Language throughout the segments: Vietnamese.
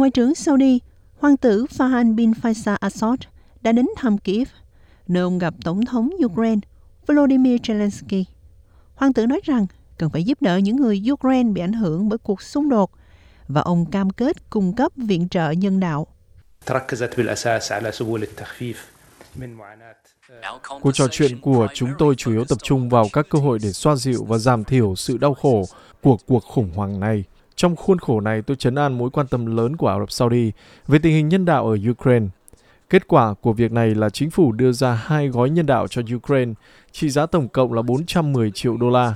Ngoại trưởng Saudi, hoàng tử Fahad bin Faisal Assad đã đến thăm Kiev, nơi ông gặp Tổng thống Ukraine Volodymyr Zelensky. Hoàng tử nói rằng cần phải giúp đỡ những người Ukraine bị ảnh hưởng bởi cuộc xung đột và ông cam kết cung cấp viện trợ nhân đạo. Cuộc trò chuyện của chúng tôi chủ yếu tập trung vào các cơ hội để xoa dịu và giảm thiểu sự đau khổ của cuộc khủng hoảng này. Trong khuôn khổ này, tôi chấn an mối quan tâm lớn của Ả Rập Saudi về tình hình nhân đạo ở Ukraine. Kết quả của việc này là chính phủ đưa ra hai gói nhân đạo cho Ukraine, trị giá tổng cộng là 410 triệu đô la.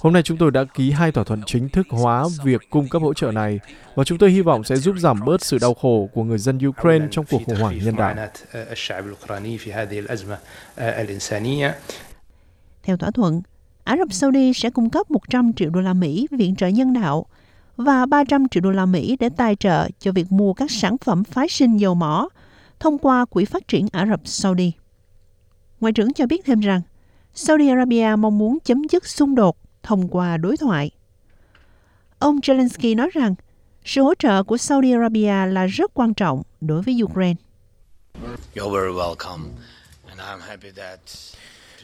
Hôm nay chúng tôi đã ký hai thỏa thuận chính thức hóa việc cung cấp hỗ trợ này và chúng tôi hy vọng sẽ giúp giảm bớt sự đau khổ của người dân Ukraine trong cuộc khủng hoảng nhân đạo. Theo thỏa thuận, Ả Rập Saudi sẽ cung cấp 100 triệu đô la Mỹ viện trợ nhân đạo và 300 triệu đô la Mỹ để tài trợ cho việc mua các sản phẩm phái sinh dầu mỏ thông qua Quỹ phát triển Ả Rập Saudi. Ngoại trưởng cho biết thêm rằng, Saudi Arabia mong muốn chấm dứt xung đột thông qua đối thoại. Ông Zelensky nói rằng sự hỗ trợ của Saudi Arabia là rất quan trọng đối với Ukraine.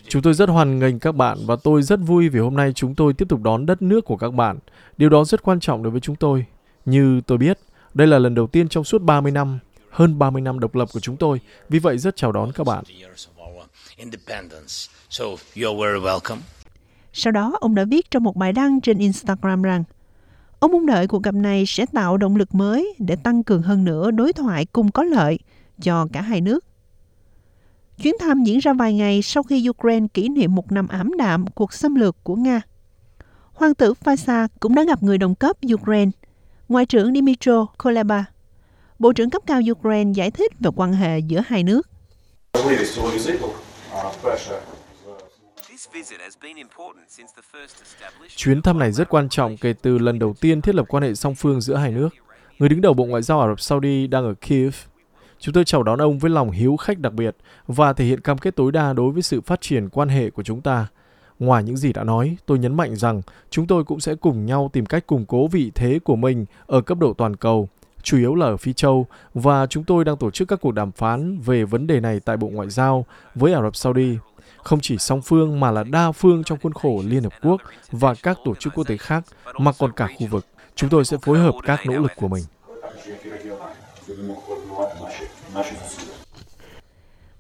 Chúng tôi rất hoan nghênh các bạn và tôi rất vui vì hôm nay chúng tôi tiếp tục đón đất nước của các bạn. Điều đó rất quan trọng đối với chúng tôi. Như tôi biết, đây là lần đầu tiên trong suốt 30 năm, hơn 30 năm độc lập của chúng tôi. Vì vậy rất chào đón các bạn. Sau đó, ông đã viết trong một bài đăng trên Instagram rằng ông mong đợi cuộc gặp này sẽ tạo động lực mới để tăng cường hơn nữa đối thoại cùng có lợi cho cả hai nước. Chuyến thăm diễn ra vài ngày sau khi Ukraine kỷ niệm một năm ảm đạm cuộc xâm lược của Nga. Hoàng tử Faisal cũng đã gặp người đồng cấp Ukraine, Ngoại trưởng Dmytro Kuleba. Bộ trưởng cấp cao Ukraine giải thích về quan hệ giữa hai nước. Chuyến thăm này rất quan trọng kể từ lần đầu tiên thiết lập quan hệ song phương giữa hai nước. Người đứng đầu Bộ Ngoại giao Ả Rập Saudi đang ở Kiev. Chúng tôi chào đón ông với lòng hiếu khách đặc biệt và thể hiện cam kết tối đa đối với sự phát triển quan hệ của chúng ta. Ngoài những gì đã nói, tôi nhấn mạnh rằng chúng tôi cũng sẽ cùng nhau tìm cách củng cố vị thế của mình ở cấp độ toàn cầu, chủ yếu là ở Phi Châu, và chúng tôi đang tổ chức các cuộc đàm phán về vấn đề này tại Bộ Ngoại giao với Ả Rập Saudi không chỉ song phương mà là đa phương trong khuôn khổ Liên Hợp Quốc và các tổ chức quốc tế khác, mà còn cả khu vực. Chúng tôi sẽ phối hợp các nỗ lực của mình.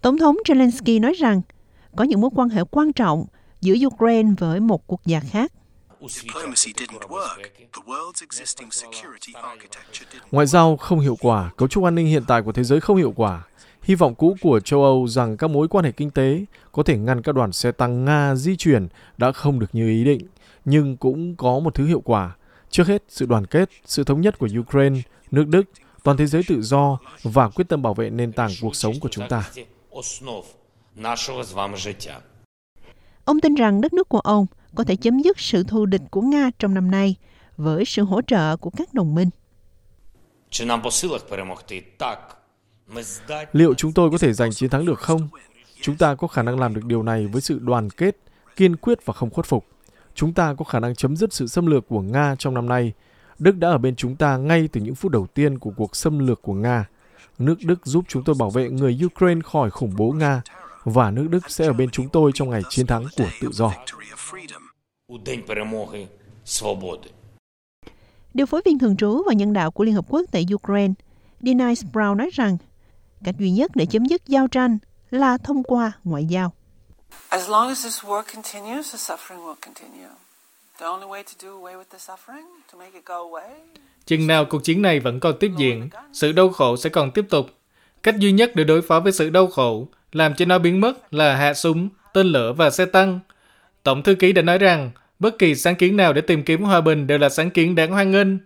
Tổng thống Zelensky nói rằng có những mối quan hệ quan trọng giữa Ukraine với một quốc gia khác. Ngoại giao không hiệu quả, cấu trúc an ninh hiện tại của thế giới không hiệu quả, Hy vọng cũ của châu Âu rằng các mối quan hệ kinh tế có thể ngăn các đoàn xe tăng Nga di chuyển đã không được như ý định, nhưng cũng có một thứ hiệu quả. Trước hết, sự đoàn kết, sự thống nhất của Ukraine, nước Đức, toàn thế giới tự do và quyết tâm bảo vệ nền tảng cuộc sống của chúng ta. Ông tin rằng đất nước của ông có thể chấm dứt sự thù địch của Nga trong năm nay với sự hỗ trợ của các đồng minh. Liệu chúng tôi có thể giành chiến thắng được không? Chúng ta có khả năng làm được điều này với sự đoàn kết, kiên quyết và không khuất phục. Chúng ta có khả năng chấm dứt sự xâm lược của Nga trong năm nay. Đức đã ở bên chúng ta ngay từ những phút đầu tiên của cuộc xâm lược của Nga. Nước Đức giúp chúng tôi bảo vệ người Ukraine khỏi khủng bố Nga và nước Đức sẽ ở bên chúng tôi trong ngày chiến thắng của tự do. Điều phối viên thường trú và nhân đạo của Liên Hợp Quốc tại Ukraine, Denise Brown nói rằng Cách duy nhất để chấm dứt giao tranh là thông qua ngoại giao. As long as this war continues, the suffering will continue. Chừng nào cuộc chiến này vẫn còn tiếp diễn, sự đau khổ sẽ còn tiếp tục. Cách duy nhất để đối phó với sự đau khổ, làm cho nó biến mất là hạ súng, tên lửa và xe tăng. Tổng thư ký đã nói rằng, bất kỳ sáng kiến nào để tìm kiếm hòa bình đều là sáng kiến đáng hoan nghênh.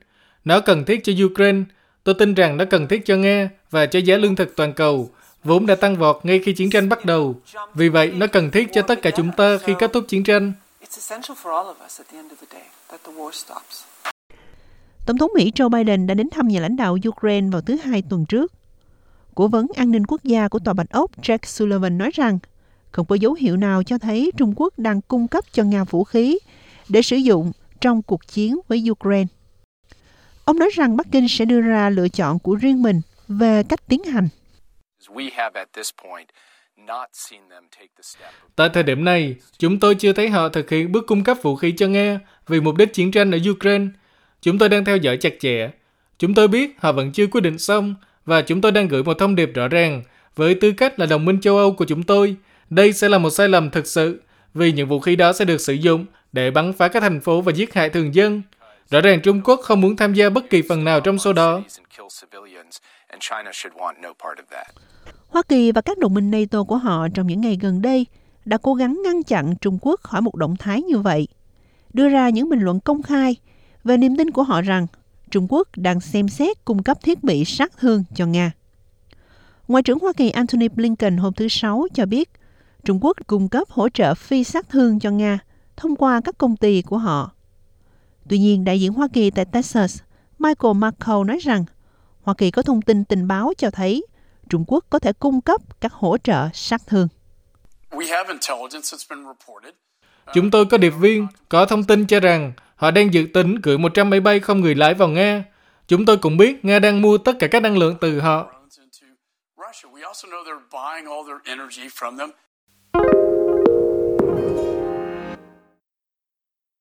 Nó cần thiết cho Ukraine, Tôi tin rằng nó cần thiết cho Nga và cho giá lương thực toàn cầu, vốn đã tăng vọt ngay khi chiến tranh bắt đầu. Vì vậy, nó cần thiết cho tất cả chúng ta khi kết thúc chiến tranh. Tổng thống Mỹ Joe Biden đã đến thăm nhà lãnh đạo Ukraine vào thứ Hai tuần trước. Cố vấn an ninh quốc gia của Tòa Bạch Ốc Jack Sullivan nói rằng không có dấu hiệu nào cho thấy Trung Quốc đang cung cấp cho Nga vũ khí để sử dụng trong cuộc chiến với Ukraine. Ông nói rằng Bắc Kinh sẽ đưa ra lựa chọn của riêng mình về cách tiến hành. Tại thời điểm này, chúng tôi chưa thấy họ thực hiện bước cung cấp vũ khí cho Nga vì mục đích chiến tranh ở Ukraine. Chúng tôi đang theo dõi chặt chẽ. Chúng tôi biết họ vẫn chưa quyết định xong và chúng tôi đang gửi một thông điệp rõ ràng với tư cách là đồng minh châu Âu của chúng tôi. Đây sẽ là một sai lầm thực sự vì những vũ khí đó sẽ được sử dụng để bắn phá các thành phố và giết hại thường dân. Rõ ràng Trung Quốc không muốn tham gia bất kỳ phần nào trong số đó. Hoa Kỳ và các đồng minh NATO của họ trong những ngày gần đây đã cố gắng ngăn chặn Trung Quốc khỏi một động thái như vậy, đưa ra những bình luận công khai về niềm tin của họ rằng Trung Quốc đang xem xét cung cấp thiết bị sát thương cho Nga. Ngoại trưởng Hoa Kỳ Antony Blinken hôm thứ Sáu cho biết Trung Quốc cung cấp hỗ trợ phi sát thương cho Nga thông qua các công ty của họ. Tuy nhiên, đại diện Hoa Kỳ tại Texas, Michael McCall nói rằng Hoa Kỳ có thông tin tình báo cho thấy Trung Quốc có thể cung cấp các hỗ trợ sát thương. Chúng tôi có điệp viên, có thông tin cho rằng họ đang dự tính gửi 100 máy bay không người lái vào Nga. Chúng tôi cũng biết Nga đang mua tất cả các năng lượng từ họ.